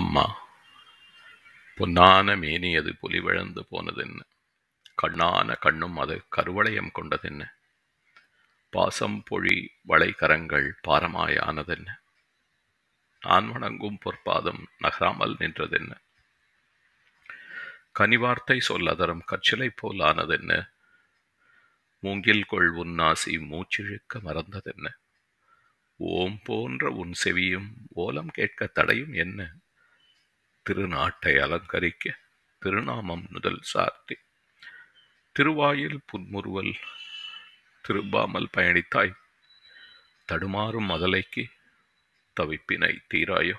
அம்மா பொன்னான மேனி மேனியது பொலிவிழந்து போனதென்ன? கண்ணான கண்ணும் அது கருவளையம் கொண்டதென்ன? பாசம் பொழி வளைகரங்கள் பாரமாயானதென்ன? நான் வணங்கும் பொற்பாதம் நகராமல் நின்றதென்ன? கனிவார்த்தை சொல் அதரம் கச்சிலை போல் ஆனதென்ன மூங்கில் கொள் உன்னாசி மூச்சிழுக்க மறந்ததென்ன? ஓம் போன்ற உன் செவியும் ஓலம் கேட்க தடையும் என்ன? திருநாட்டை அலங்கரிக்க திருநாமம் முதல் சார்த்தி திருவாயில் புன்முறுவல் திரும்பாமல் பயணித்தாய். தடுமாறும் மதலைக்கு தவிப்பினை தீராயோ.